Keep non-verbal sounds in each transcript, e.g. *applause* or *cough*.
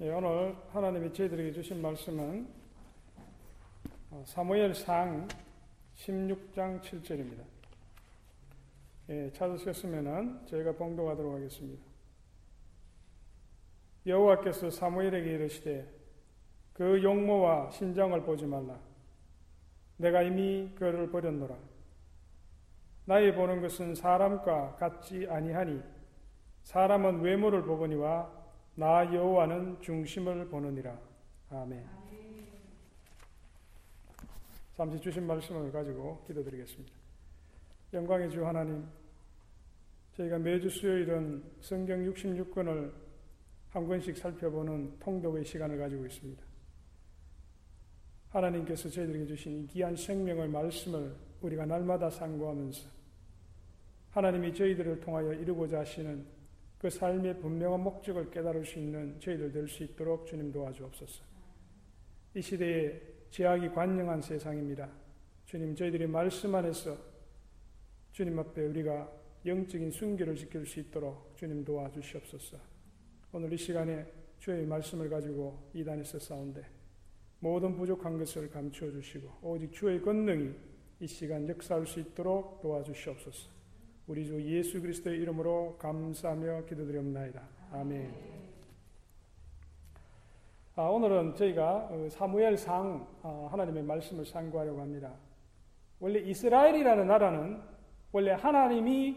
예, 오늘 하나님이 저희들에게 주신 말씀은 어, 사무엘상 16장 7절입니다. 예, 찾으셨으면 저희가 봉독하도록 하겠습니다. 여호와께서 사무엘에게 이르시되 그 용모와 신장을 보지 말라. 내가 이미 그를 버렸노라. 나의 보는 것은 사람과 같지 아니하니 사람은 외모를 보거니와 나 여호와는 중심을 보느니라. 아멘. 잠시 주신 말씀을 가지고 기도드리겠습니다. 영광의 주 하나님, 저희가 매주 수요일은 성경 66권을 한 권씩 살펴보는 통독의 시간을 가지고 있습니다. 하나님께서 저희들에게 주신 이 귀한 생명의 말씀을 우리가 날마다 상고하면서 하나님이 저희들을 통하여 이루고자 하시는 그 삶의 분명한 목적을 깨달을 수 있는 저희들 될 수 있도록 주님 도와주옵소서. 이 시대에 제약이 관영한 세상입니다. 주님, 저희들이 말씀 안에서 주님 앞에 우리가 영적인 순결을 지킬 수 있도록 주님 도와주시옵소서. 오늘 이 시간에 주의 말씀을 가지고 이단에서 싸운데 모든 부족한 것을 감추어 주시고 오직 주의 권능이 이 시간 역사할 수 있도록 도와주시옵소서. 우리 주 예수 그리스도의 이름으로 감사하며 기도드리옵나이다. 아멘. 아, 오늘은 저희가 어, 사무엘상 아, 하나님의 말씀을 상고하려고 합니다. 원래 이스라엘이라는 나라는 원래 하나님이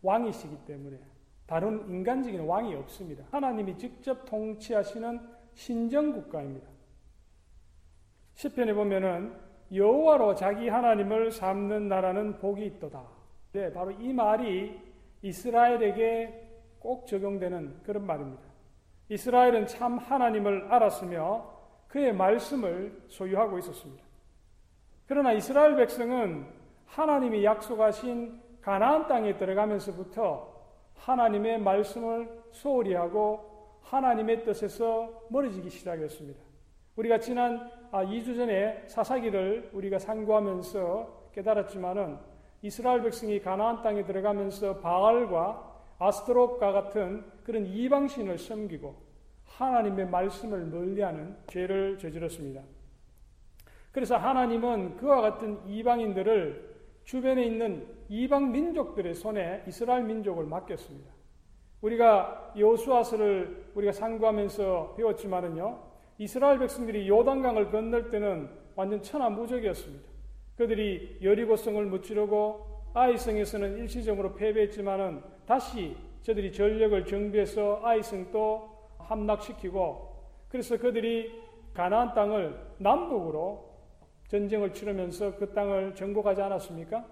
왕이시기 때문에 다른 인간적인 왕이 없습니다. 하나님이 직접 통치하시는 신정 국가입니다. 시편에 보면은 여호와로 자기 하나님을 삼는 나라는 복이 있도다. 네, 바로 이 말이 이스라엘에게 꼭 적용되는 그런 말입니다. 이스라엘은 참 하나님을 알았으며 그의 말씀을 소유하고 있었습니다. 그러나 이스라엘 백성은 하나님이 약속하신 가나안 땅에 들어가면서부터 하나님의 말씀을 소홀히 하고 하나님의 뜻에서 멀어지기 시작했습니다. 우리가 지난 2주 아, 전에 사사기를 우리가 상고하면서 깨달았지만은 이스라엘 백성이 가나안 땅에 들어가면서 바알과 아스트롯과 같은 그런 이방 신을 섬기고 하나님의 말씀을 멀리하는 죄를 저질렀습니다. 그래서 하나님은 그와 같은 이방인들을 주변에 있는 이방 민족들의 손에 이스라엘 민족을 맡겼습니다. 우리가 여수아서를 우리가 상고하면서 배웠지만은요, 이스라엘 백성들이 요단강을 건널 때는 완전 천하무적이었습니다. 그들이 여리고성을 무찌르고 아이성에서는 일시적으로 패배했지만은 다시 저들이 전력을 정비해서 아이성도 함락시키고 그래서 그들이 가나안 땅을 남북으로 전쟁을 치르면서 그 땅을 정복하지 않았습니까?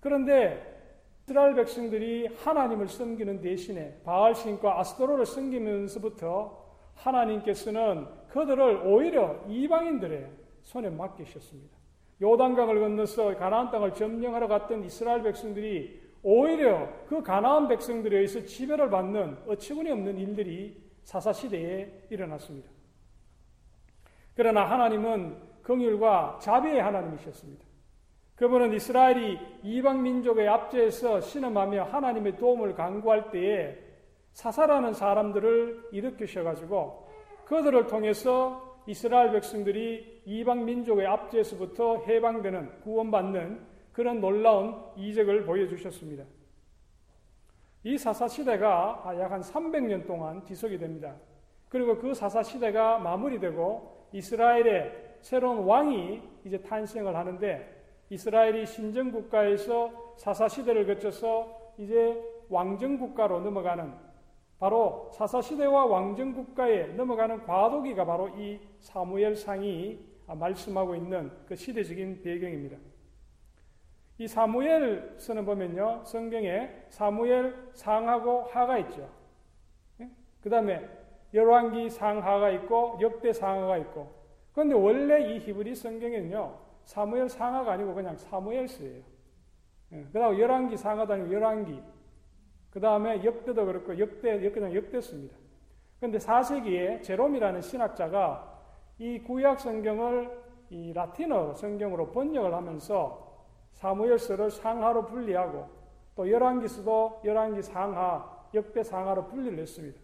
그런데 이스라엘 백성들이 하나님을 섬기는 대신에 바알 신과 아스도로를 섬기면서부터 하나님께서는 그들을 오히려 이방인들의 손에 맡기셨습니다. 요단강을 건너서 가나안 땅을 점령하러 갔던 이스라엘 백성들이 오히려 그 가나안 백성들에 의해서 지배를 받는 어처구니 없는 일들이 사사 시대에 일어났습니다. 그러나 하나님은 긍휼과 자비의 하나님이셨습니다. 그분은 이스라엘이 이방 민족의 압제에서 신음하며 하나님의 도움을 강구할 때에 사사라는 사람들을 일으키셔 가지고 그들을 통해서 이스라엘 백성들이 이방 민족의 압제에서부터 해방되는 구원받는 그런 놀라운 이적을 보여주셨습니다. 이 사사 시대가 약 한 300년 동안 지속이 됩니다. 그리고 그 사사 시대가 마무리되고 이스라엘의 새로운 왕이 이제 탄생을 하는데 이스라엘이 신정 국가에서 사사 시대를 거쳐서 이제 왕정 국가로 넘어가는 바로 사사시대와 왕정국가에 넘어가는 과도기가 바로 이 사무엘상이 말씀하고 있는 그 시대적인 배경입니다. 이 사무엘서는 보면요, 성경에 사무엘 상하고 하가 있죠. 예? 그 다음에 열왕기 상하가 있고 역대 상하가 있고. 그런데 원래 이 히브리 성경에는요, 사무엘 상하가 아니고 그냥 사무엘서예요. 예? 그 다음 열왕기 상하도 아니고 열왕기. 그 다음에 역대도 그렇고 역대, 역대는 역대습니다. 그런데 4세기에 제롬이라는 신학자가 이 구약 성경을 이 라틴어 성경으로 번역을 하면서 사무엘서를 상하로 분리하고 또 열왕기서도 열왕기 상하, 역대 상하로 분리를 했습니다.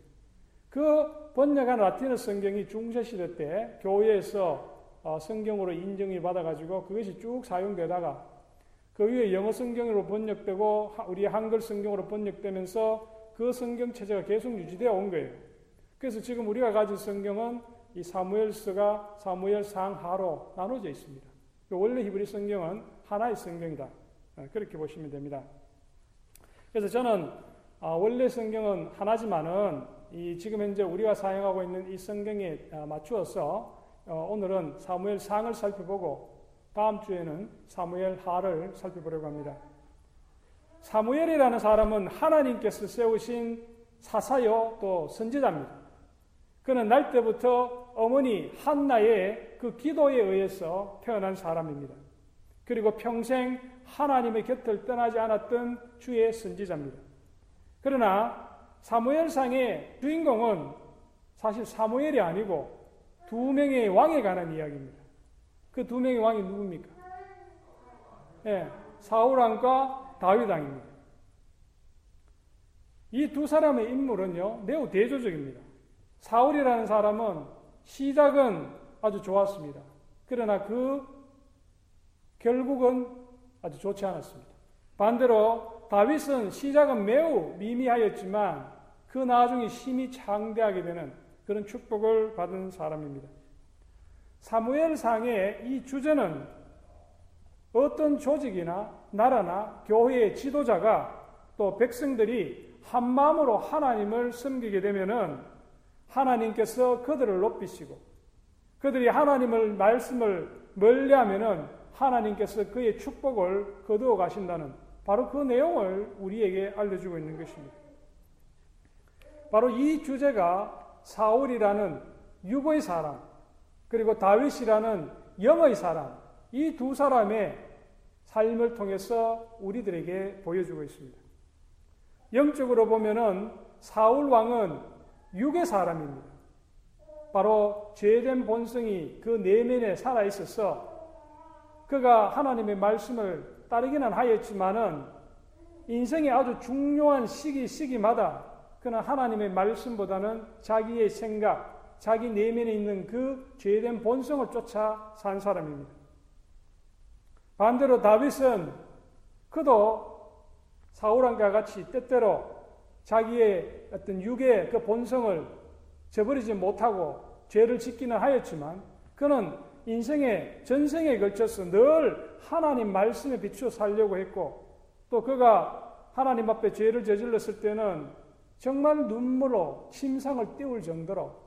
그 번역한 라틴어 성경이 중세 시대 때 교회에서 어, 성경으로 인정을 받아가지고 그것이 쭉 사용되다가 그 위에 영어 성경으로 번역되고 우리 한글 성경으로 번역되면서 그 성경 체제가 계속 유지되어 온 거예요. 그래서 지금 우리가 가진 성경은 이 사무엘서가 사무엘 상하로 나눠져 있습니다. 그 원래 히브리 성경은 하나의 성경이다. 어, 그렇게 보시면 됩니다. 그래서 저는 아, 원래 성경은 하나지만은 이 지금 현재 우리가 사용하고 있는 이 성경에 아, 맞추어서 어, 오늘은 사무엘 상을 살펴보고 다음 주에는 사무엘 하를 살펴보려고 합니다. 사무엘이라는 사람은 하나님께서 세우신 사사요 또 선지자입니다. 그는 날 때부터 어머니 한나의 그 기도에 의해서 태어난 사람입니다. 그리고 평생 하나님의 곁을 떠나지 않았던 주의 선지자입니다. 그러나 사무엘상의 주인공은 사실 사무엘이 아니고 두 명의 왕에 관한 이야기입니다. 그 두 명의 왕이 누굽니까? 예, 사울왕과 다윗왕입니다. 이 두 사람의 인물은요, 매우 대조적입니다. 사울이라는 사람은 시작은 아주 좋았습니다. 그러나 그 결국은 아주 좋지 않았습니다. 반대로 다윗은 시작은 매우 미미하였지만 그 나중에 힘이 창대하게 되는 그런 축복을 받은 사람입니다. 사무엘상의 이 주제는 어떤 조직이나 나라나 교회의 지도자가 또 백성들이 한 마음으로 하나님을 섬기게 되면은 하나님께서 그들을 높이시고 그들이 하나님을 말씀을 멀리하면은 하나님께서 그의 축복을 거두어 가신다는 바로 그 내용을 우리에게 알려주고 있는 것입니다. 바로 이 주제가 사울이라는 유고의 사람, 그리고 다윗이라는 영의 사람, 이 두 사람의 삶을 통해서 우리들에게 보여주고 있습니다. 영적으로 보면은 사울 왕은 육의 사람입니다. 바로 죄된 본성이 그 내면에 살아 있어서 그가 하나님의 말씀을 따르기는 하였지만은 인생의 아주 중요한 시기 시기마다 그는 하나님의 말씀보다는 자기의 생각, 자기 내면에 있는 그 죄된 본성을 쫓아 산 사람입니다. 반대로 다윗은 그도 사울왕과 같이 때때로 자기의 어떤 육의 그 본성을 저버리지 못하고 죄를 짓기는 하였지만 그는 인생의 전생에 걸쳐서 늘 하나님 말씀에 비추어 살려고 했고 또 그가 하나님 앞에 죄를 저질렀을 때는 정말 눈물로 침상을 띄울 정도로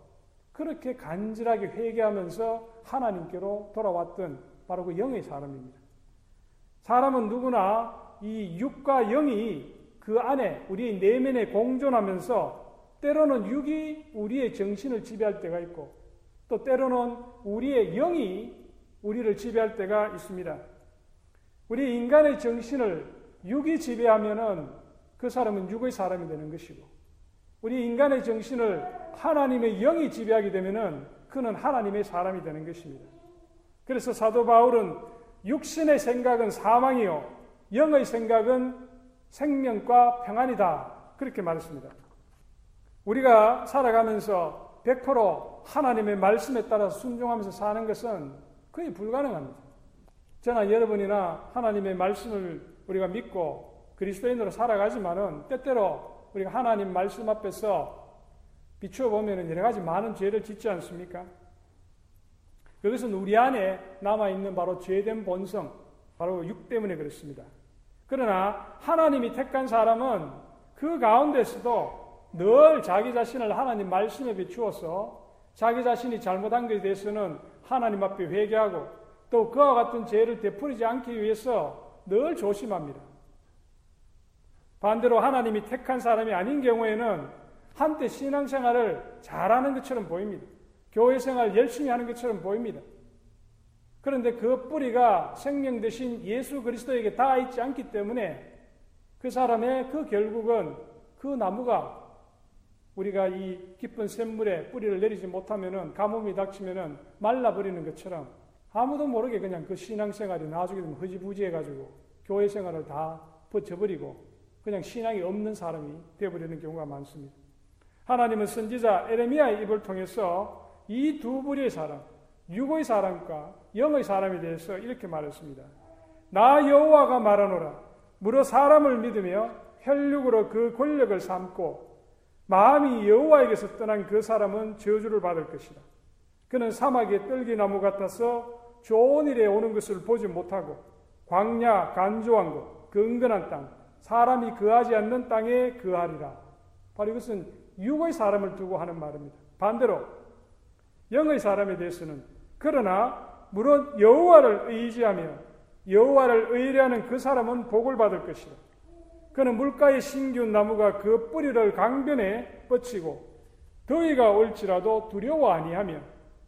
그렇게 간절하게 회개하면서 하나님께로 돌아왔던 바로 그 영의 사람입니다. 사람은 누구나 이 육과 영이 그 안에 우리의 내면에 공존하면서 때로는 육이 우리의 정신을 지배할 때가 있고 또 때로는 우리의 영이 우리를 지배할 때가 있습니다. 우리 인간의 정신을 육이 지배하면은 그 사람은 육의 사람이 되는 것이고 우리 인간의 정신을 하나님의 영이 지배하게 되면은 그는 하나님의 사람이 되는 것입니다. 그래서 사도 바울은 육신의 생각은 사망이요 영의 생각은 생명과 평안이다. 그렇게 말했습니다. 우리가 살아가면서 100% 하나님의 말씀에 따라 순종하면서 사는 것은 거의 불가능합니다. 저나 여러분이나 하나님의 말씀을 우리가 믿고 그리스도인으로 살아가지만은 때때로 우리가 하나님 말씀 앞에서 비추어 보면 여러 가지 많은 죄를 짓지 않습니까? 그것은 우리 안에 남아 있는 바로 죄된 본성, 바로 육 때문에 그렇습니다. 그러나 하나님이 택한 사람은 그 가운데서도 늘 자기 자신을 하나님 말씀에 비추어서 자기 자신이 잘못한 것에 대해서는 하나님 앞에 회개하고 또 그와 같은 죄를 되풀이지 않기 위해서 늘 조심합니다. 반대로 하나님이 택한 사람이 아닌 경우에는 한때 신앙생활을 잘하는 것처럼 보입니다. 교회 생활 열심히 하는 것처럼 보입니다. 그런데 그 뿌리가 생명 대신 예수 그리스도에게 닿아 있지 않기 때문에 그 사람의 그 결국은 그 나무가 우리가 이 깊은 샘물에 뿌리를 내리지 못하면은 가뭄이 닥치면은 말라버리는 것처럼 아무도 모르게 그냥 그 신앙생활이 나중에 되면 허지부지해가지고 교회 생활을 다 버텨버리고 그냥 신앙이 없는 사람이 되어버리는 경우가 많습니다. 하나님은 선지자 에레미야의 입을 통해서 이 두 부류의 사람, 육의 사람과 영의 사람에 대해서 이렇게 말했습니다. 나 여호와가 말하노라. 무릇 사람을 믿으며 혈육으로 그 권력을 삼고 마음이 여호와에게서 떠난 그 사람은 저주를 받을 것이다. 그는 사막의 떨기나무 같아서 좋은 일에 오는 것을 보지 못하고 광야 간조한 곳, 그 은근한 땅, 사람이 거하지 않는 땅에 거하리라. 바로 이것은 육의 사람을 두고 하는 말입니다. 반대로 영의 사람에 대해서는 그러나 물론 여호와를 의지하며 여호와를 의뢰하는 그 사람은 복을 받을 것이다. 그는 물가에 신기운 나무가 그 뿌리를 강변에 뻗치고 더위가 올지라도 두려워 아니하며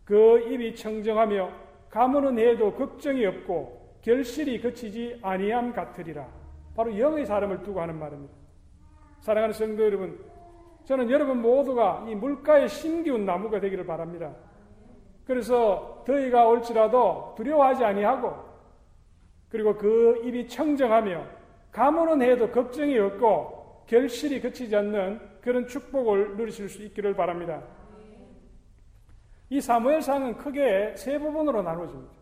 그 입이 청정하며 가무는 해도 걱정이 없고 결실이 그치지 아니함 같으리라. 바로 영의 사람을 두고 하는 말입니다. 사랑하는 성도 여러분, 저는 여러분 모두가 이 물가에 신기운 나무가 되기를 바랍니다. 그래서 더위가 올지라도 두려워하지 아니하고 그리고 그 입이 청정하며 가문은 해도 걱정이 없고 결실이 그치지 않는 그런 축복을 누리실 수 있기를 바랍니다. 이 사무엘상은 크게 세 부분으로 나눠집니다.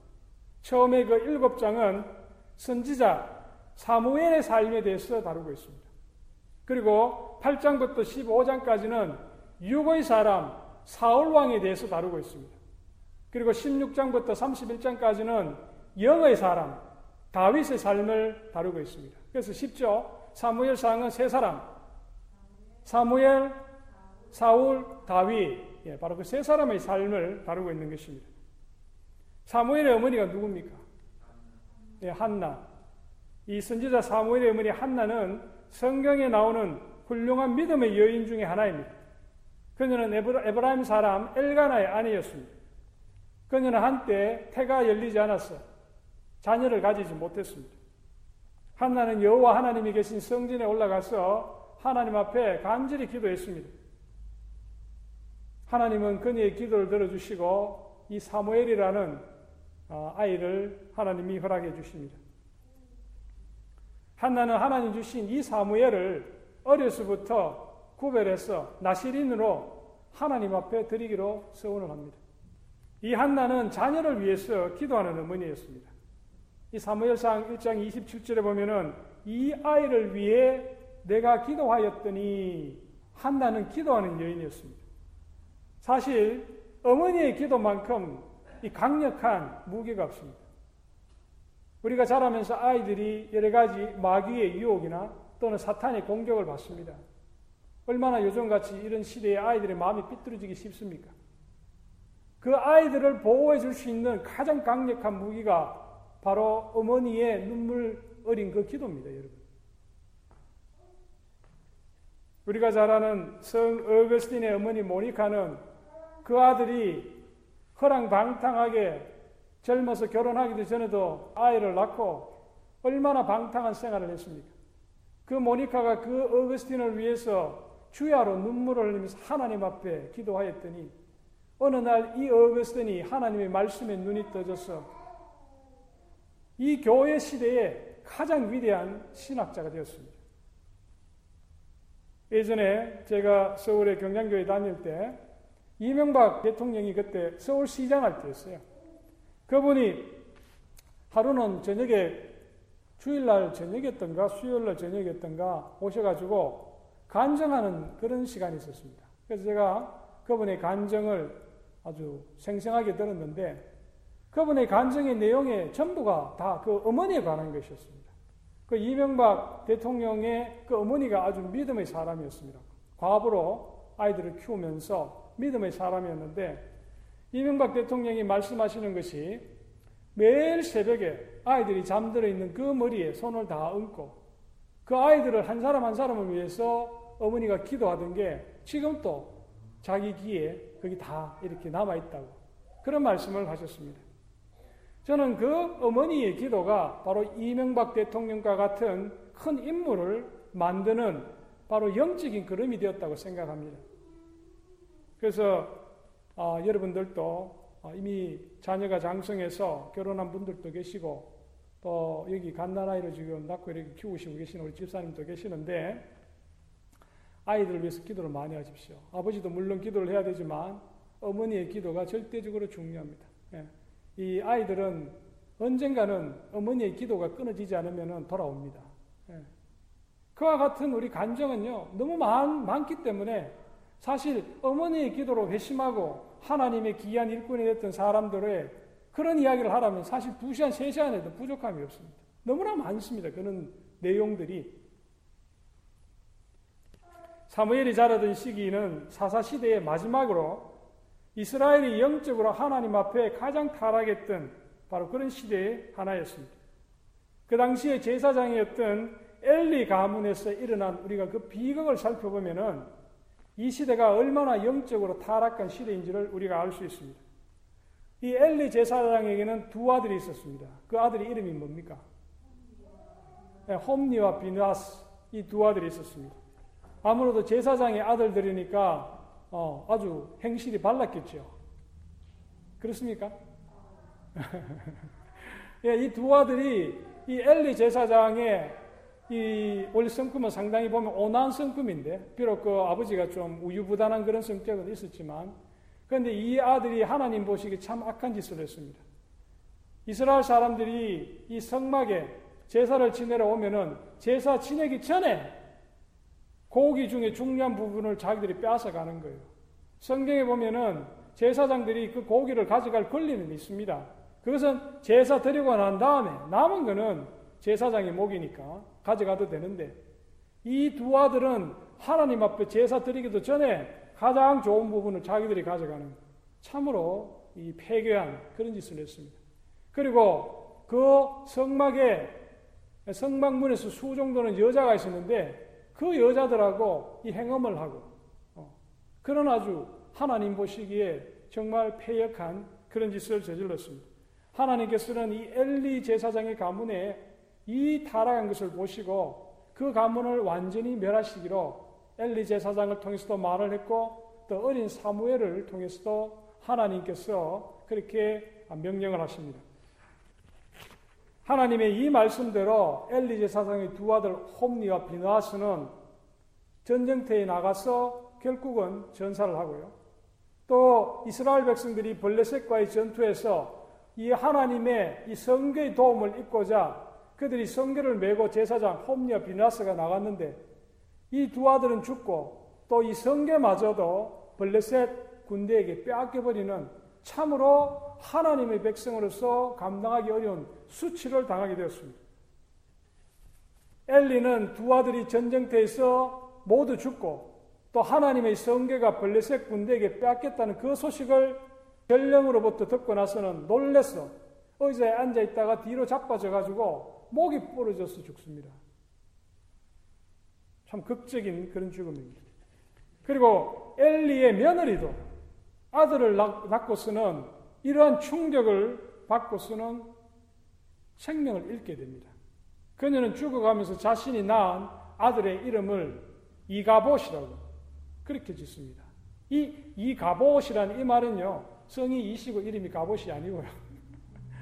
처음에 그 일곱 장은 선지자 사무엘의 삶에 대해서 다루고 있습니다. 그리고 8장부터 15장까지는 육의 사람 사울 왕에 대해서 다루고 있습니다. 그리고 16장부터 31장까지는 영의 사람 다윗의 삶을 다루고 있습니다. 그래서 쉽죠. 사무엘상은 세 사람. 사무엘, 사울, 다윗. 예, 바로 그 세 사람의 삶을 다루고 있는 것입니다. 사무엘의 어머니가 누굽니까? 예, 한나. 이 선지자 사무엘의 어머니 한나는 성경에 나오는 훌륭한 믿음의 여인 중의 하나입니다. 그녀는 에브라임 사람 엘가나의 아내였습니다. 그녀는 한때 태가 열리지 않았어 자녀를 가지지 못했습니다. 한나는 여호와 하나님이 계신 성전에 올라가서 하나님 앞에 간절히 기도했습니다. 하나님은 그녀의 기도를 들어주시고 이 사무엘이라는 어, 아이를 하나님이 허락해 주십니다. 한나는 하나님 주신 이 사무엘을 어려서부터 구별해서 나시린으로 하나님 앞에 드리기로 서원을 합니다. 이 한나는 자녀를 위해서 기도하는 어머니였습니다. 이 사무엘상 1장 27절에 보면은 이 아이를 위해 내가 기도하였더니 한나는 기도하는 여인이었습니다. 사실 어머니의 기도만큼 이 강력한 무게가 없습니다. 우리가 자라면서 아이들이 여러 가지 마귀의 유혹이나 또는 사탄의 공격을 받습니다. 얼마나 요즘같이 이런 시대에 아이들의 마음이 삐뚤어지기 쉽습니까? 그 아이들을 보호해 줄 수 있는 가장 강력한 무기가 바로 어머니의 눈물 어린 그 기도입니다, 여러분. 우리가 잘 아는 성 어거스틴의 어머니 모니카는 그 아들이 허랑방탕하게 젊어서 결혼하기도 전에도 아이를 낳고 얼마나 방탕한 생활을 했습니까? 그 모니카가 그 어거스틴을 위해서 주야로 눈물을 흘리면서 하나님 앞에 기도하였더니 어느 날 이 어거스틴이 하나님의 말씀에 눈이 떠져서 이 교회 시대에 가장 위대한 신학자가 되었습니다. 예전에 제가 서울의 경장교회 다닐 때 이명박 대통령이 그때 서울시장 할 때였어요. 그분이 하루는 저녁에 주일날 저녁이었던가 수요일날 저녁이었던가 오셔가지고 간정하는 그런 시간이 있었습니다. 그래서 제가 그분의 간정을 아주 생생하게 들었는데 그분의 간증의 내용에 전부가 다 그 어머니에 관한 것이었습니다. 그 이명박 대통령의 그 어머니가 아주 믿음의 사람이었습니다. 과부로 아이들을 키우면서 믿음의 사람이었는데 이명박 대통령이 말씀하시는 것이 매일 새벽에 아이들이 잠들어 있는 그 머리에 손을 다 얹고 그 아이들을 한 사람 한 사람을 위해서 어머니가 기도하던 게 지금도 자기 귀에 거기 다 이렇게 남아있다고 그런 말씀을 하셨습니다. 저는 그 어머니의 기도가 바로 이명박 대통령과 같은 큰 인물을 만드는 바로 영적인 그름이 되었다고 생각합니다. 그래서 어, 여러분들도 어, 이미 자녀가 장성해서 결혼한 분들도 계시고 또 여기 갓난아이를 지금 낳고 이렇게 키우시고 계시는 우리 집사님도 계시는데 아이들을 위해서 기도를 많이 하십시오. 아버지도 물론 기도를 해야 되지만 어머니의 기도가 절대적으로 중요합니다. 예. 이 아이들은 언젠가는 어머니의 기도가 끊어지지 않으면 돌아옵니다. 예. 그와 같은 우리 간정은요, 너무 많, 많기 때문에 사실 어머니의 기도로 회심하고 하나님의 귀한 일꾼이 됐던 사람들의 그런 이야기를 하라면 사실 2시간, 3시간 에도 부족함이 없습니다. 너무나 많습니다. 그런 내용들이. 사무엘이 자라던 시기는 사사시대의 마지막으로 이스라엘이 영적으로 하나님 앞에 가장 타락했던 바로 그런 시대의 하나였습니다. 그 당시에 제사장이었던 엘리 가문에서 일어난 우리가 그 비극을 살펴보면은 이 시대가 얼마나 영적으로 타락한 시대인지를 우리가 알 수 있습니다. 이 엘리 제사장에게는 두 아들이 있었습니다. 그 아들이 이름이 뭡니까? 네, 홈니와 비나스 이 두 아들이 있었습니다. 아무래도 제사장의 아들들이니까 어, 아주 행실이 발랐겠죠. 그렇습니까? *laughs* 예, 이 두 아들이 이 엘리 제사장의 이 원래 성품은 상당히 보면 온화한 성품인데 비록 그 아버지가 좀 우유부단한 그런 성격은 있었지만 그런데 이 아들이 하나님 보시기에 참 악한 짓을 했습니다. 이스라엘 사람들이 이 성막에 제사를 지내러 오면은 제사 지내기 전에 고기 중에 중요한 부분을 자기들이 빼앗아 가는 거예요. 성경에 보면은 제사장들이 그 고기를 가져갈 권리는 있습니다. 그것은 제사 드리고 난 다음에 남은 거는 제사장의 목이니까 가져가도 되는데 이 두 아들은 하나님 앞에 제사 드리기도 전에 가장 좋은 부분을 자기들이 가져가는 참으로 이 폐교한 그런 짓을 했습니다. 그리고 그 성막에 성막문에서 수 정도는 여자가 있었는데 그 여자들하고 이 행음을 하고 어, 그런 아주 하나님 보시기에 정말 폐역한 그런 짓을 저질렀습니다. 하나님께서는 이 엘리 제사장의 가문에 이 타락한 것을 보시고 그 가문을 완전히 멸하시기로 엘리 제 사장을 통해서도 말을 했고 또 어린 사무엘을 통해서도 하나님께서 그렇게 명령을 하십니다. 하나님의 이 말씀대로 엘리 제사장의 두 아들 홈니와 비나스는 전쟁터에 나가서 결국은 전사를 하고요. 또 이스라엘 백성들이 벌레셋과의 전투에서 이 하나님의 이 성교의 도움을 입고자 그들이 성계를 메고 제사장 홈니와 비나스가 나갔는데 이 두 아들은 죽고 또 이 성계마저도 블레셋 군대에게 빼앗겨버리는 참으로 하나님의 백성으로서 감당하기 어려운 수치를 당하게 되었습니다. 엘리는 두 아들이 전쟁터에서 모두 죽고 또 하나님의 성계가 블레셋 군대에게 빼앗겼다는 그 소식을 전령으로부터 듣고 나서는 놀래서 의자에 앉아 있다가 뒤로 자빠져 가지고 목이 부러져서 죽습니다. 참 극적인 그런 죽음입니다. 그리고 엘리의 며느리도 아들을 낳고서는 이러한 충격을 받고서는 생명을 잃게 됩니다. 그녀는 죽어가면서 자신이 낳은 아들의 이름을 이가봇이라고 그렇게 짓습니다. 이 이가봇이라는 이 말은요 성이 이시고 이름이 가봇이 아니고요.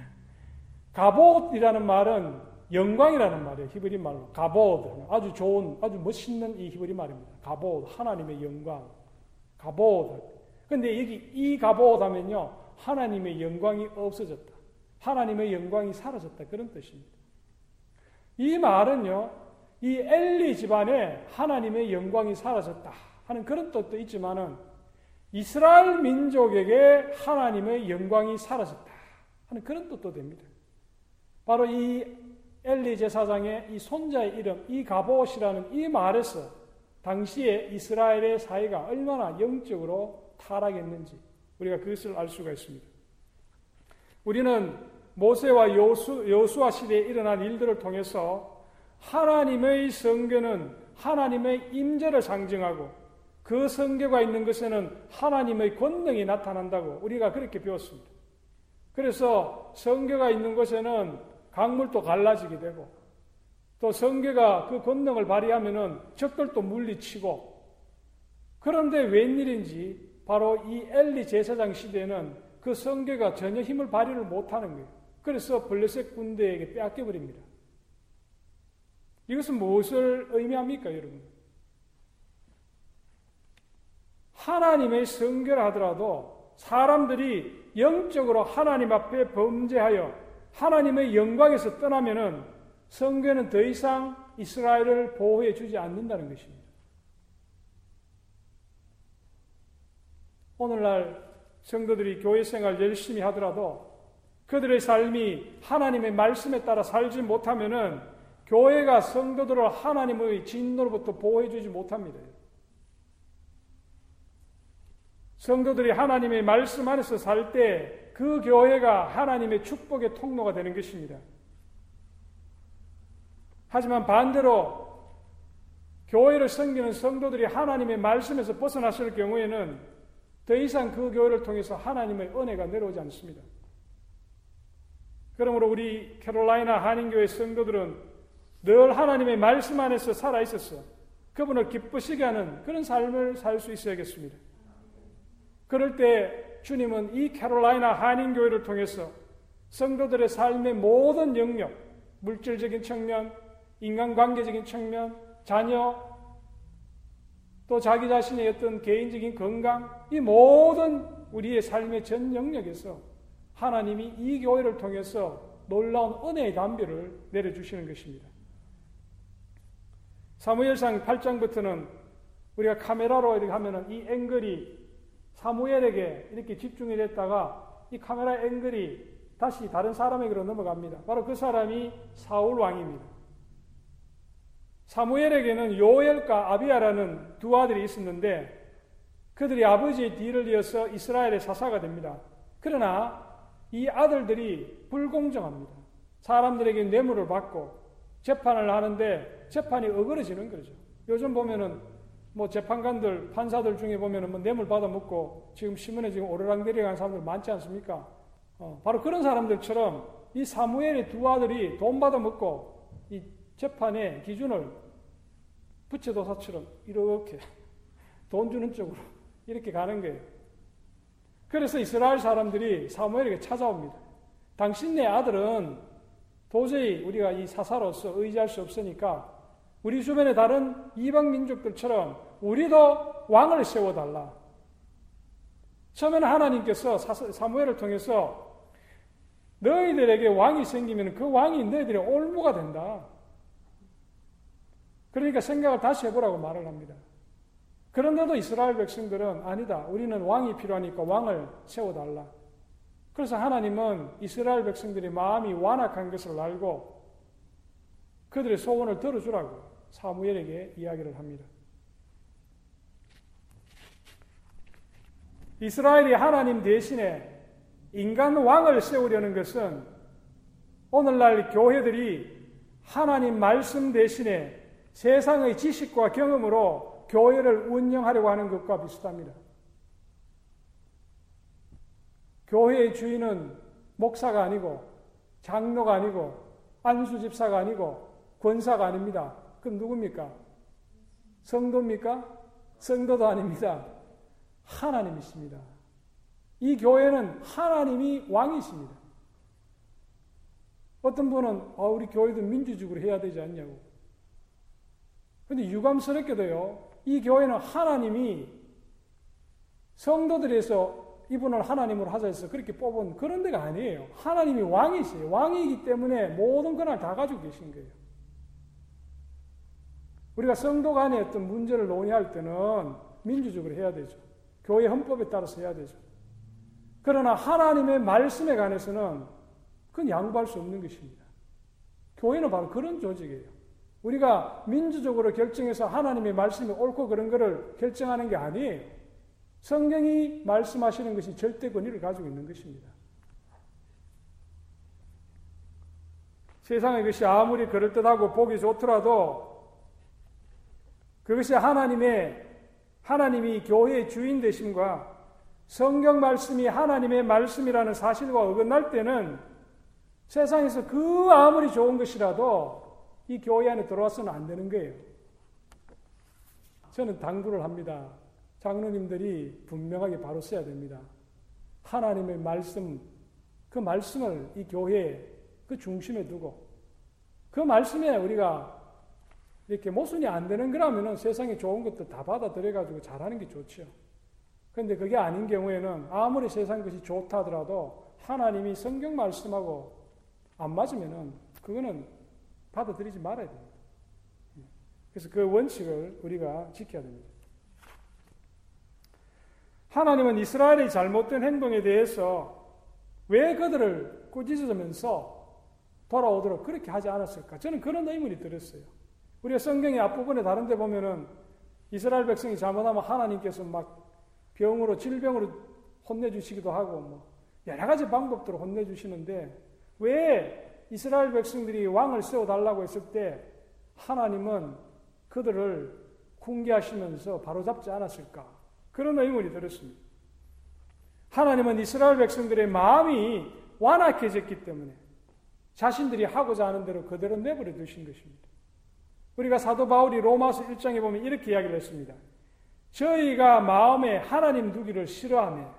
*laughs* 가봇이라는 말은 영광이라는 말이에요. 히브리 말로. 가보드. 아주 좋은, 아주 멋있는 이 히브리 말입니다. 가보드. 하나님의 영광. 가보드. 근데 여기 이 가보드 하면요. 하나님의 영광이 없어졌다. 하나님의 영광이 사라졌다. 그런 뜻입니다. 이 말은요. 이 엘리 집안에 하나님의 영광이 사라졌다. 하는 그런 뜻도 있지만은 이스라엘 민족에게 하나님의 영광이 사라졌다. 하는 그런 뜻도 됩니다. 바로 이 엘리 제사장의 이 손자의 이름, 이 가봇이라는 이 말에서 당시에 이스라엘의 사회가 얼마나 영적으로 타락했는지 우리가 그것을 알 수가 있습니다. 우리는 모세와 여수, 여수아 시대에 일어난 일들을 통해서 하나님의 성교는 하나님의 임재를 상징하고 그 성교가 있는 것에는 하나님의 권능이 나타난다고 우리가 그렇게 배웠습니다. 그래서 성교가 있는 곳에는 강물도 갈라지게 되고 또 성계가 그 권능을 발휘하면은 적들도 물리치고 그런데 웬일인지 바로 이 엘리 제사장 시대에는 그 성계가 전혀 힘을 발휘를 못하는 거예요. 그래서 블레셋 군대에게 빼앗겨 버립니다. 이것은 무엇을 의미합니까, 여러분? 하나님의 성결 하더라도 사람들이 영적으로 하나님 앞에 범죄하여 하나님의 영광에서 떠나면은 성교는 더 이상 이스라엘을 보호해 주지 않는다는 것입니다. 오늘날 성도들이 교회 생활 열심히 하더라도 그들의 삶이 하나님의 말씀에 따라 살지 못하면은 교회가 성도들을 하나님의 진노로부터 보호해 주지 못합니다. 성도들이 하나님의 말씀 안에서 살 때 그 교회가 하나님의 축복의 통로가 되는 것입니다. 하지만 반대로 교회를 섬기는 성도들이 하나님의 말씀에서 벗어났을 경우에는 더 이상 그 교회를 통해서 하나님의 은혜가 내려오지 않습니다. 그러므로 우리 캐롤라이나 한인교회 성도들은 늘 하나님의 말씀 안에서 살아 있었어. 그분을 기쁘시게 하는 그런 삶을 살 수 있어야겠습니다. 그럴 때 주님은 이 캐롤라이나 한인교회를 통해서 성도들의 삶의 모든 영역, 물질적인 측면, 인간관계적인 측면, 자녀, 또 자기 자신의 어떤 개인적인 건강, 이 모든 우리의 삶의 전 영역에서 하나님이 이 교회를 통해서 놀라운 은혜의 담비를 내려주시는 것입니다. 사무엘상 8장부터는 우리가 카메라로 이렇게 하면은 이 앵글이 사무엘에게 이렇게 집중이 됐다가 이 카메라 앵글이 다시 다른 사람에게로 넘어갑니다. 바로 그 사람이 사울 왕입니다. 사무엘에게는 요엘과 아비아라는 두 아들이 있었는데 그들이 아버지의 뒤를 이어서 이스라엘의 사사가 됩니다. 그러나 이 아들들이 불공정합니다. 사람들에게 뇌물을 받고 재판을 하는데 재판이 어그러지는 거죠. 요즘 보면은 뭐 재판관들, 판사들 중에 보면은 뭐 뇌물 받아 먹고 지금 신문에 지금 오르락 내리간 사람들 많지 않습니까? 어, 바로 그런 사람들처럼 이 사무엘의 두 아들이 돈 받아 먹고 이 재판의 기준을 부채도사처럼 이렇게 *laughs* 돈 주는 쪽으로 이렇게 가는 거예요. 그래서 이스라엘 사람들이 사무엘에게 찾아옵니다. 당신네 아들은 도저히 우리가 이 사사로서 의지할 수 없으니까 우리 주변의 다른 이방 민족들처럼 우리도 왕을 세워달라. 처음에는 하나님께서 사무엘을 통해서 너희들에게 왕이 생기면 그 왕이 너희들의 올무가 된다. 그러니까 생각을 다시 해보라고 말을 합니다. 그런데도 이스라엘 백성들은 아니다. 우리는 왕이 필요하니까 왕을 세워달라. 그래서 하나님은 이스라엘 백성들의 마음이 완악한 것을 알고 그들의 소원을 들어주라고 사무엘에게 이야기를 합니다. 이스라엘이 하나님 대신에 인간 왕을 세우려는 것은 오늘날 교회들이 하나님 말씀 대신에 세상의 지식과 경험으로 교회를 운영하려고 하는 것과 비슷합니다. 교회의 주인은 목사가 아니고 장로가 아니고 안수 집사가 아니고 권사가 아닙니다. 그럼 누굽니까? 성도입니까? 성도도 아닙니다. 하나님이십니다. 이 교회는 하나님이 왕이십니다. 어떤 분은 아, 우리 교회도 민주주의로 해야 되지 않냐고. 근데 유감스럽게도요, 이 교회는 하나님이 성도들에서 이분을 하나님으로 하자 해서 그렇게 뽑은 그런 데가 아니에요. 하나님이 왕이세요. 왕이기 때문에 모든 권한을 다 가지고 계신 거예요. 우리가 성도 간의 어떤 문제를 논의할 때는 민주적으로 해야 되죠. 교회 헌법에 따라서 해야 되죠. 그러나 하나님의 말씀에 관해서는 그건 양보할 수 없는 것입니다. 교회는 바로 그런 조직이에요. 우리가 민주적으로 결정해서 하나님의 말씀이 옳고 그런 것을 결정하는 게 아니에요. 성경이 말씀하시는 것이 절대 권위를 가지고 있는 것입니다. 세상의 것이 아무리 그럴듯하고 보기 좋더라도 그것이 하나님의 하나님이 교회의 주인 되심과 성경 말씀이 하나님의 말씀이라는 사실과 어긋날 때는 세상에서 그 아무리 좋은 것이라도 이 교회 안에 들어와서는 안 되는 거예요. 저는 당부를 합니다. 장로님들이 분명하게 바로 써야 됩니다. 하나님의 말씀, 그 말씀을 이 교회의 그 중심에 두고 그 말씀에 우리가 이렇게 모순이 안 되는 거라면 세상에 좋은 것들 다 받아들여가지고 잘하는 게 좋죠. 그런데 그게 아닌 경우에는 아무리 세상 것이 좋다 하더라도 하나님이 성경 말씀하고 안 맞으면은 그거는 받아들이지 말아야 됩니다. 그래서 그 원칙을 우리가 지켜야 됩니다. 하나님은 이스라엘의 잘못된 행동에 대해서 왜 그들을 꾸짖으면서 돌아오도록 그렇게 하지 않았을까? 저는 그런 의문이 들었어요. 우리가 성경의 앞부분에 다른 데 보면은 이스라엘 백성이 잘못하면 하나님께서 막 병으로 질병으로 혼내주시기도 하고 뭐 여러 가지 방법으로 혼내주시는데 왜 이스라엘 백성들이 왕을 세워달라고 했을 때 하나님은 그들을 궁계하시면서 바로잡지 않았을까? 그런 의문이 들었습니다. 하나님은 이스라엘 백성들의 마음이 완악해졌기 때문에 자신들이 하고자 하는 대로 그대로 내버려 두신 것입니다. 우리가 사도 바울이 로마서 1장에 보면 이렇게 이야기를 했습니다. 저희가 마음에 하나님 두기를 싫어하며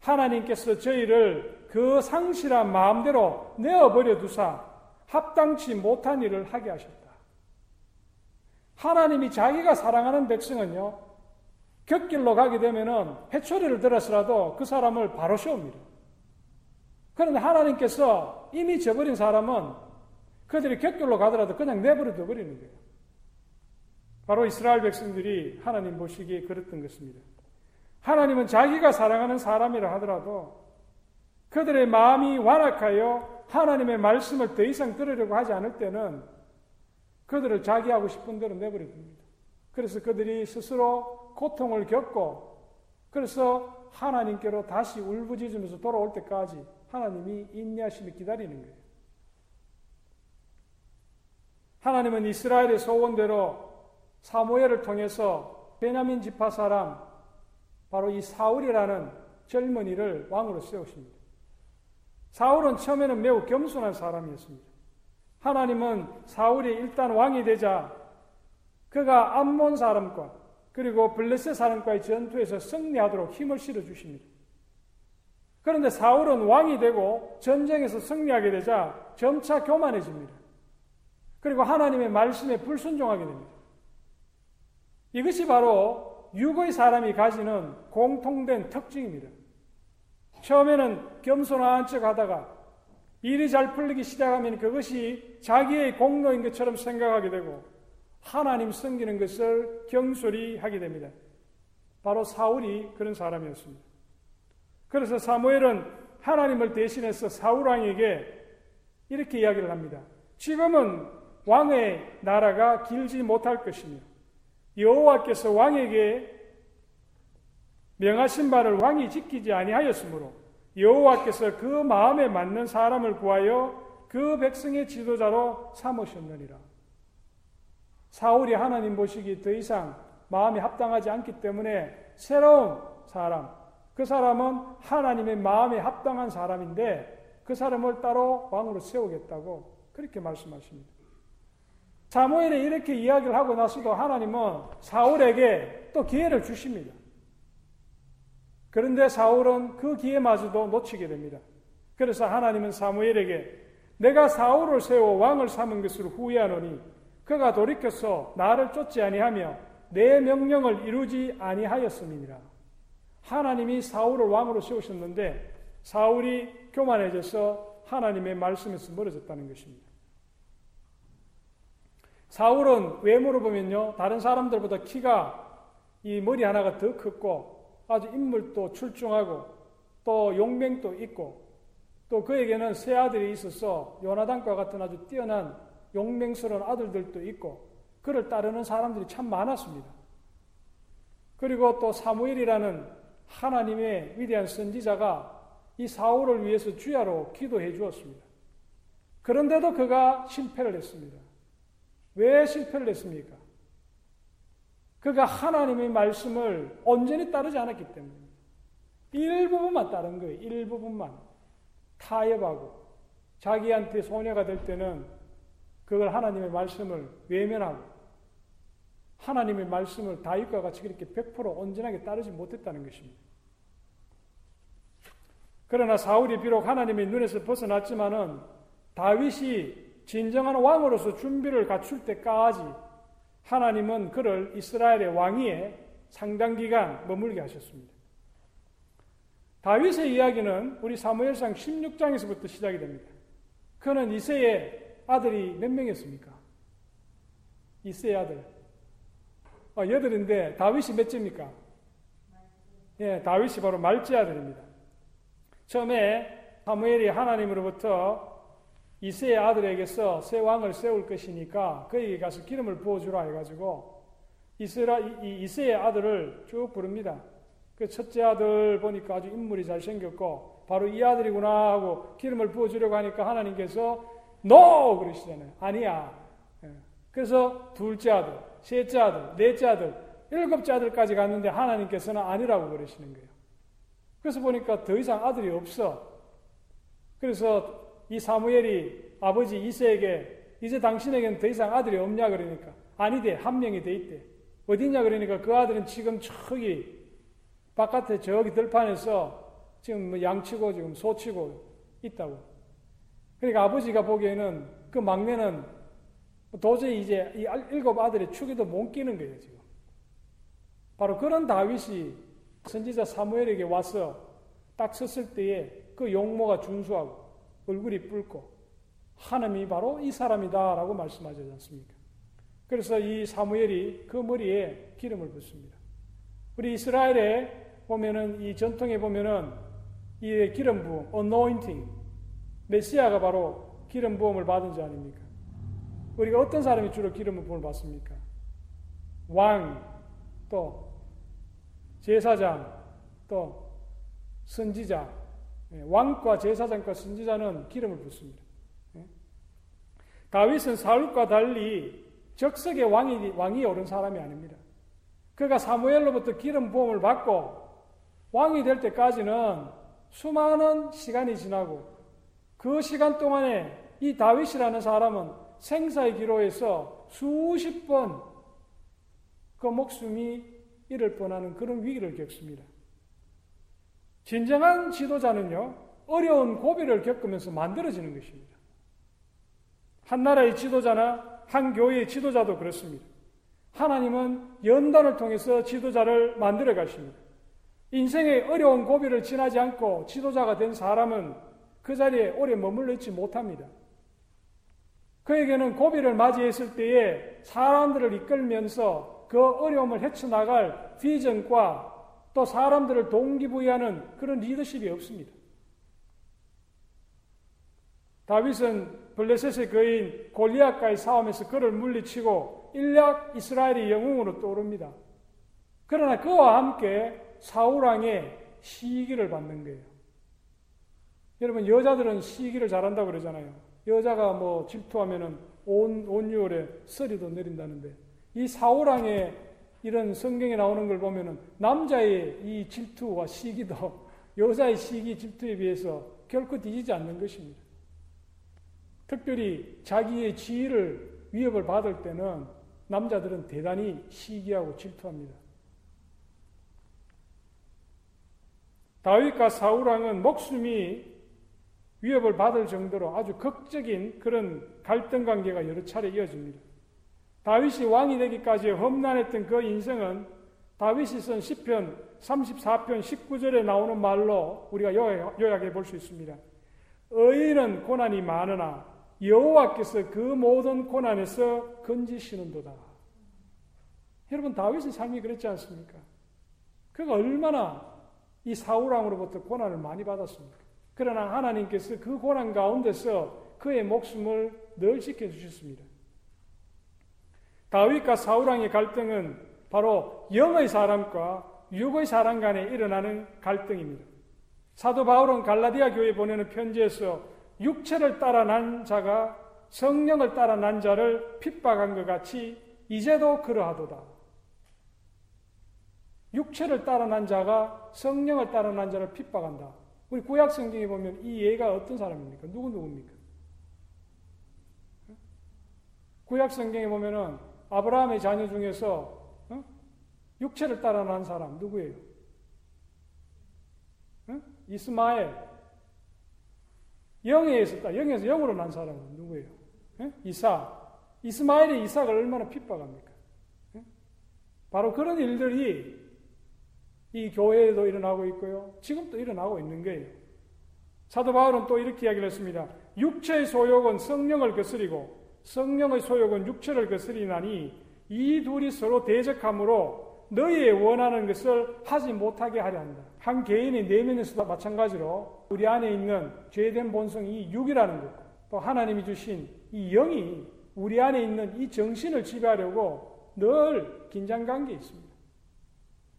하나님께서 저희를 그 상실한 마음대로 내어버려 두사 합당치 못한 일을 하게 하셨다. 하나님이 자기가 사랑하는 백성은요, 곁길로 가게 되면은 해초리를 들어서라도 그 사람을 바로 세웁니다. 그런데 하나님께서 이미 저버린 사람은 그들이 곁길로 가더라도 그냥 내버려 둬 버리는 거예요. 바로 이스라엘 백성들이 하나님 보시기에 그랬던 것입니다. 하나님은 자기가 사랑하는 사람이라 하더라도 그들의 마음이 완악하여 하나님의 말씀을 더 이상 들으려고 하지 않을 때는 그들을 자기 하고 싶은 대로 내버려 둡니다. 그래서 그들이 스스로 고통을 겪고 그래서 하나님께로 다시 울부짖으면서 돌아올 때까지 하나님이 인내하시며 기다리는 거예요. 하나님은 이스라엘의 소원대로 사무엘을 통해서 베냐민 지파 사람 바로 이 사울이라는 젊은이를 왕으로 세우십니다. 사울은 처음에는 매우 겸손한 사람이었습니다. 하나님은 사울이 일단 왕이 되자 그가 암몬 사람과 그리고 블레셋 사람과의 전투에서 승리하도록 힘을 실어 주십니다. 그런데 사울은 왕이 되고 전쟁에서 승리하게 되자 점차 교만해집니다. 그리고 하나님의 말씀에 불순종하게 됩니다. 이것이 바로 육의 사람이 가지는 공통된 특징입니다. 처음에는 겸손한 척 하다가 일이 잘 풀리기 시작하면 그것이 자기의 공로인 것처럼 생각하게 되고 하나님 섬기는 것을 경솔히 하게 됩니다. 바로 사울이 그런 사람이었습니다. 그래서 사무엘은 하나님을 대신해서 사울 왕에게 이렇게 이야기를 합니다. 지금은 왕의 나라가 길지 못할 것이며 여호와께서 왕에게 명하신 바를 왕이 지키지 아니하였으므로 여호와께서 그 마음에 맞는 사람을 구하여 그 백성의 지도자로 삼으셨느니라. 사울이 하나님 보시기 더 이상 마음이 합당하지 않기 때문에 새로운 사람, 그 사람은 하나님의 마음에 합당한 사람인데 그 사람을 따로 왕으로 세우겠다고 그렇게 말씀하십니다. 사무엘이 이렇게 이야기를 하고 나서도 하나님은 사울에게 또 기회를 주십니다. 그런데 사울은 그 기회마저도 놓치게 됩니다. 그래서 하나님은 사무엘에게 내가 사울을 세워 왕을 삼은 것을 후회하노니 그가 돌이켜서 나를 쫓지 아니하며 내 명령을 이루지 아니하였음이니라. 하나님이 사울을 왕으로 세우셨는데 사울이 교만해져서 하나님의 말씀에서 멀어졌다는 것입니다. 사울은 외모로 보면요, 다른 사람들보다 키가 이 머리 하나가 더 컸고 아주 인물도 출중하고 또 용맹도 있고 또 그에게는 세 아들이 있어서 요나단과 같은 아주 뛰어난 용맹스러운 아들들도 있고 그를 따르는 사람들이 참 많았습니다. 그리고 또 사무엘이라는 하나님의 위대한 선지자가 이 사울을 위해서 주야로 기도해 주었습니다. 그런데도 그가 실패를 했습니다. 왜 실패를 했습니까? 그가 하나님의 말씀을 온전히 따르지 않았기 때문에 일부분만 따른 거예요. 일부분만 타협하고 자기한테 소녀가 될 때는 그걸 하나님의 말씀을 외면하고 하나님의 말씀을 다윗과 같이 그렇게 100% 온전하게 따르지 못했다는 것입니다. 그러나 사울이 비록 하나님의 눈에서 벗어났지만은 다윗이 진정한 왕으로서 준비를 갖출 때까지 하나님은 그를 이스라엘의 왕위에 상당 기간 머물게 하셨습니다. 다윗의 이야기는 우리 사무엘상 16장에서부터 시작이 됩니다. 그는 이세의 아들이 몇 명이었습니까? 이세의 아들. 어, 여덟인데 다윗이 몇째입니까? 예, 다윗이 바로 말째 아들입니다. 처음에 사무엘이 하나님으로부터 이세의 아들에게서 새 왕을 세울 것이니까 그에게 가서 기름을 부어주라 해가지고 이스라, 이, 이세의 아들을 쭉 부릅니다. 그 첫째 아들 보니까 아주 인물이 잘 생겼고 바로 이 아들이구나 하고 기름을 부어주려고 하니까 하나님께서 NO! 그러시잖아요. 아니야. 예. 그래서 둘째 아들, 셋째 아들, 넷째 아들, 일곱째 아들까지 갔는데 하나님께서는 아니라고 그러시는 거예요. 그래서 보니까 더 이상 아들이 없어. 그래서 이 사무엘이 아버지 이세에게 이제 당신에게는 더 이상 아들이 없냐 그러니까 아니대 한 명이 돼 있대. 어디냐 그러니까 그 아들은 지금 저기 바깥에 저기 들판에서 지금 뭐 양치고 지금 소치고 있다고. 그러니까 아버지가 보기에는 그 막내는 도저히 이제 이 일곱 아들의 축에도 못 끼는 거예요, 지금. 바로 그런 다윗이 선지자 사무엘에게 와서 딱 섰을 때에 그 용모가 준수하고 얼굴이 붉고 하나님이 바로 이 사람이다라고 말씀하지 않습니까? 그래서 이 사무엘이 그 머리에 기름을 붓습니다. 우리 이스라엘에 보면은 이 전통에 보면은 이 기름 부음, anointing, 메시아가 바로 기름 부음을 받은 자 아닙니까? 우리가 어떤 사람이 주로 기름 부음을 받습니까? 왕, 또 제사장, 또 선지자, 예, 왕과 제사장과 선지자는 기름을 붓습니다. 예? 다윗은 사울과 달리 적석의 왕이, 왕이 오른 사람이 아닙니다. 그가 사무엘로부터 기름 부음을 받고 왕이 될 때까지는 수많은 시간이 지나고 그 시간 동안에 이 다윗이라는 사람은 생사의 기로에서 수십 번 그 목숨이 잃을 뻔하는 그런 위기를 겪습니다. 진정한 지도자는요, 어려운 고비를 겪으면서 만들어지는 것입니다. 한 나라의 지도자나 한 교회의 지도자도 그렇습니다. 하나님은 연단을 통해서 지도자를 만들어 가십니다. 인생의 어려운 고비를 지나지 않고 지도자가 된 사람은 그 자리에 오래 머물러 있지 못합니다. 그에게는 고비를 맞이했을 때에 사람들을 이끌면서 그 어려움을 헤쳐나갈 비전과 또 사람들을 동기부여하는 그런 리더십이 없습니다. 다윗은 블레셋의 거인 골리앗과의 싸움에서 그를 물리치고 일약 이스라엘의 영웅으로 떠오릅니다. 그러나 그와 함께 사우랑의 시기를 받는 거예요. 여러분 여자들은 시기를 잘한다고 그러잖아요. 여자가 뭐 질투하면은 온 온유월에 서리도 내린다는데 이 사우랑의 이런 성경에 나오는 걸 보면은 남자의 이 질투와 시기도 여자의 시기 질투에 비해서 결코 뒤지지 않는 것입니다. 특별히 자기의 지위를 위협을 받을 때는 남자들은 대단히 시기하고 질투합니다. 다윗과 사울왕은 목숨이 위협을 받을 정도로 아주 극적인 그런 갈등 관계가 여러 차례 이어집니다. 다윗이 왕이 되기까지 험난했던 그 인생은 다윗이 쓴 시편 34편 19절에 나오는 말로 우리가 요약해 볼 수 있습니다. 의인은 고난이 많으나 여호와께서 그 모든 고난에서 건지시는도다. 여러분 다윗의 삶이 그렇지 않습니까? 그가 얼마나 이 사울 왕으로부터 고난을 많이 받았습니다. 그러나 하나님께서 그 고난 가운데서 그의 목숨을 늘 지켜 주셨습니다. 다윗과 사울왕의 갈등은 바로 영의 사람과 육의 사람 간에 일어나는 갈등입니다. 사도 바울은 갈라디아 교회 보내는 편지에서 육체를 따라 난 자가 성령을 따라 난 자를 핍박한 것 같이 이제도 그러하도다. 육체를 따라 난 자가 성령을 따라 난 자를 핍박한다. 우리 구약 성경에 보면 이 예가 어떤 사람입니까? 누구 누구입니까? 구약 성경에 보면은 아브라함의 자녀 중에서 어? 육체를 따라 난 사람 누구예요? 어? 이스마엘. 영에 있었다. 영에서 영으로 난 사람은 누구예요? 어? 이사. 이스마엘이 이삭을 얼마나 핍박합니까? 바로 그런 일들이 이 교회에도 일어나고 있고요. 지금도 일어나고 있는 거예요. 사도 바울은 또 이렇게 이야기를 했습니다. 육체의 소욕은 성령을 거스리고 성령의 소욕은 육체를 거스리나니 이 둘이 서로 대적함으로 너희의 원하는 것을 하지 못하게 하려 한다. 한 개인의 내면에서도 마찬가지로 우리 안에 있는 죄된 본성이 육이라는 것, 또 하나님이 주신 이 영이 우리 안에 있는 이 정신을 지배하려고 늘 긴장 관계에 있습니다.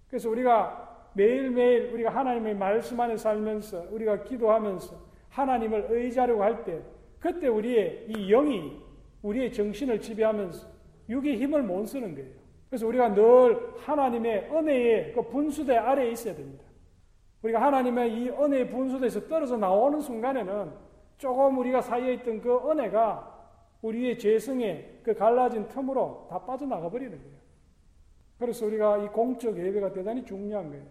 그래서 우리가 매일매일 우리가 하나님의 말씀 안에 살면서 우리가 기도하면서 하나님을 의지하려고 할 때 그때 우리의 이 영이 우리의 정신을 지배하면서 육의 힘을 못 쓰는 거예요. 그래서 우리가 늘 하나님의 은혜의 그 분수대 아래에 있어야 됩니다. 우리가 하나님의 이 은혜의 분수대에서 떨어져 나오는 순간에는 조금 우리가 사이에 있던 그 은혜가 우리의 죄성의 그 갈라진 틈으로 다 빠져나가 버리는 거예요. 그래서 우리가 이 공적 예배가 대단히 중요한 거예요.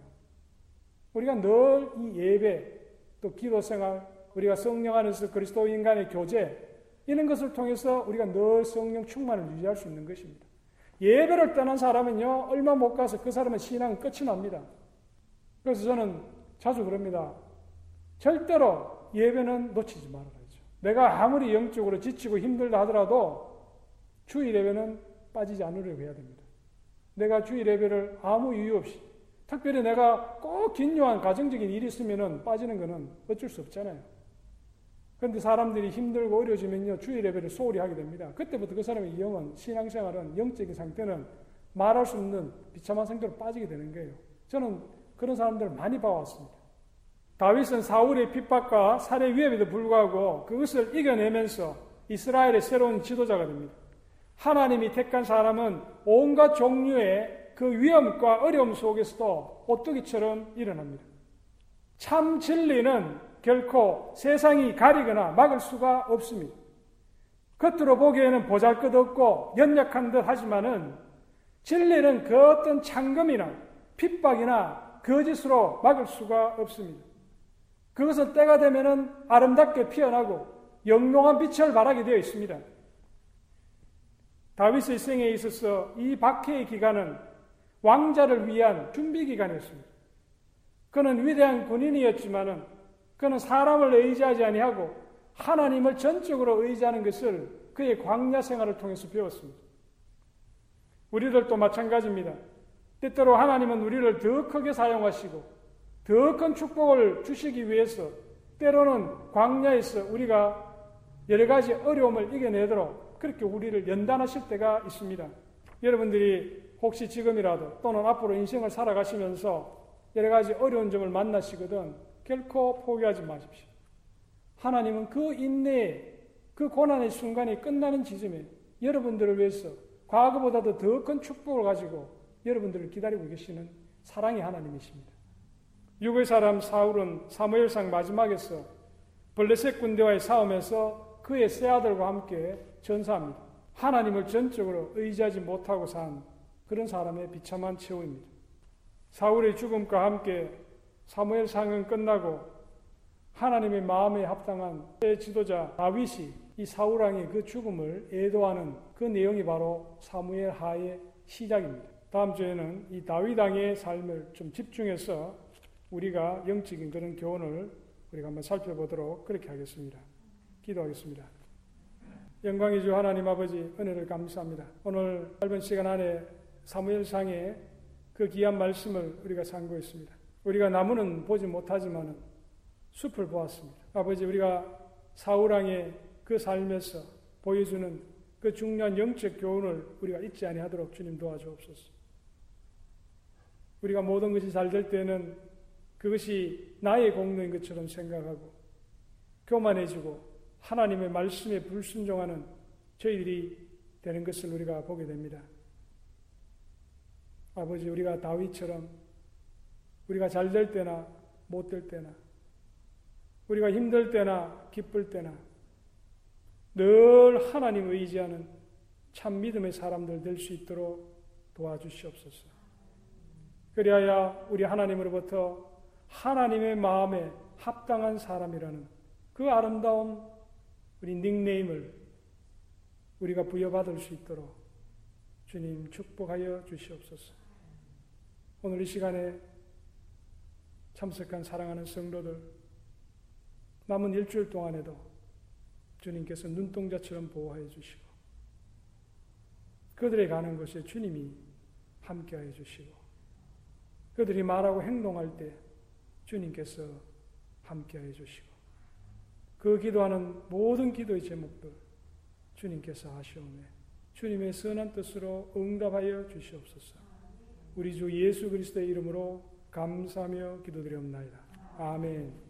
우리가 늘 이 예배, 또 기도 생활, 우리가 성령 안에서 그리스도 인간의 교제, 이런 것을 통해서 우리가 늘 성령 충만을 유지할 수 있는 것입니다. 예배를 떠난 사람은요, 얼마 못 가서 그 사람의 신앙은 끝이 납니다. 그래서 저는 자주 그럽니다. 절대로 예배는 놓치지 말아야죠. 내가 아무리 영적으로 지치고 힘들다 하더라도 주일 예배는 빠지지 않으려고 해야 됩니다. 내가 주일 예배를 아무 이유 없이 특별히 내가 꼭 긴요한 가정적인 일이 있으면 빠지는 것은 어쩔 수 없잖아요. 그런데 사람들이 힘들고 어려지면요, 주일 예배를 소홀히 하게 됩니다. 그때부터 그 사람의 영은, 신앙생활은, 영적인 상태는 말할 수 없는 비참한 상태로 빠지게 되는 거예요. 저는 그런 사람들을 많이 봐왔습니다. 다윗은 사울의 핍박과 살해 위협에도 불구하고 그것을 이겨내면서 이스라엘의 새로운 지도자가 됩니다. 하나님이 택한 사람은 온갖 종류의 그 위험과 어려움 속에서도 오뚜기처럼 일어납니다. 참 진리는 결코 세상이 가리거나 막을 수가 없습니다. 겉으로 보기에는 보잘 것 없고 연약한 듯 하지만은 진리는 그 어떤 창금이나 핍박이나 거짓으로 막을 수가 없습니다. 그것은 때가 되면은 아름답게 피어나고 영롱한 빛을 발하게 되어 있습니다. 다윗의 생에 있어서 이 박해의 기간은 왕자를 위한 준비 기간이었습니다. 그는 위대한 군인이었지만은 그는 사람을 의지하지 아니하고 하나님을 전적으로 의지하는 것을 그의 광야 생활을 통해서 배웠습니다. 우리들도 마찬가지입니다. 때때로 하나님은 우리를 더 크게 사용하시고 더 큰 축복을 주시기 위해서 때로는 광야에서 우리가 여러 가지 어려움을 이겨내도록 그렇게 우리를 연단하실 때가 있습니다. 여러분들이 혹시 지금이라도 또는 앞으로 인생을 살아가시면서 여러 가지 어려운 점을 만나시거든 결코 포기하지 마십시오. 하나님은 그 인내에 그 고난의 순간이 끝나는 지점에 여러분들을 위해서 과거보다도 더 큰 축복을 가지고 여러분들을 기다리고 계시는 사랑의 하나님이십니다. 육의 사람 사울은 사무엘상 마지막에서 블레셋 군대와의 싸움에서 그의 새 아들과 함께 전사합니다. 하나님을 전적으로 의지하지 못하고 산 그런 사람의 비참한 최후입니다. 사울의 죽음과 함께 사무엘 상은 끝나고 하나님의 마음에 합당한 새 지도자 다윗이 이 사울왕의 그 죽음을 애도하는 그 내용이 바로 사무엘 하의 시작입니다. 다음 주에는 이 다윗 왕의 삶을 좀 집중해서 우리가 영적인 그런 교훈을 우리가 한번 살펴보도록 그렇게 하겠습니다. 기도하겠습니다. 영광의 주 하나님 아버지 은혜를 감사합니다. 오늘 짧은 시간 안에 사무엘상의 그 귀한 말씀을 우리가 상고했습니다. 우리가 나무는 보지 못하지만 숲을 보았습니다. 아버지 우리가 사우랑의 그 삶에서 보여주는 그 중요한 영적 교훈을 우리가 잊지 아니하도록 주님 도와주옵소서. 우리가 모든 것이 잘 될 때는 그것이 나의 공로인 것처럼 생각하고 교만해지고 하나님의 말씀에 불순종하는 저희들이 되는 것을 우리가 보게 됩니다. 아버지 우리가 다윗처럼 우리가 잘 될 때나 못 될 때나 우리가 힘들 때나 기쁠 때나 늘 하나님 의지하는 참 믿음의 사람들 될 수 있도록 도와주시옵소서. 그리하여 우리 하나님으로부터 하나님의 마음에 합당한 사람이라는 그 아름다운 우리 닉네임을 우리가 부여받을 수 있도록 주님 축복하여 주시옵소서. 오늘 이 시간에 참석한 사랑하는 성도들 남은 일주일 동안에도 주님께서 눈동자처럼 보호해 주시고 그들의 가는 곳에 주님이 함께해 주시고 그들이 말하고 행동할 때 주님께서 함께해 주시고 그 기도하는 모든 기도의 제목들 주님께서 하시오매 주님의 선한 뜻으로 응답하여 주시옵소서. 우리 주 예수 그리스도의 이름으로 감사하며 기도드리옵나이다. 아멘.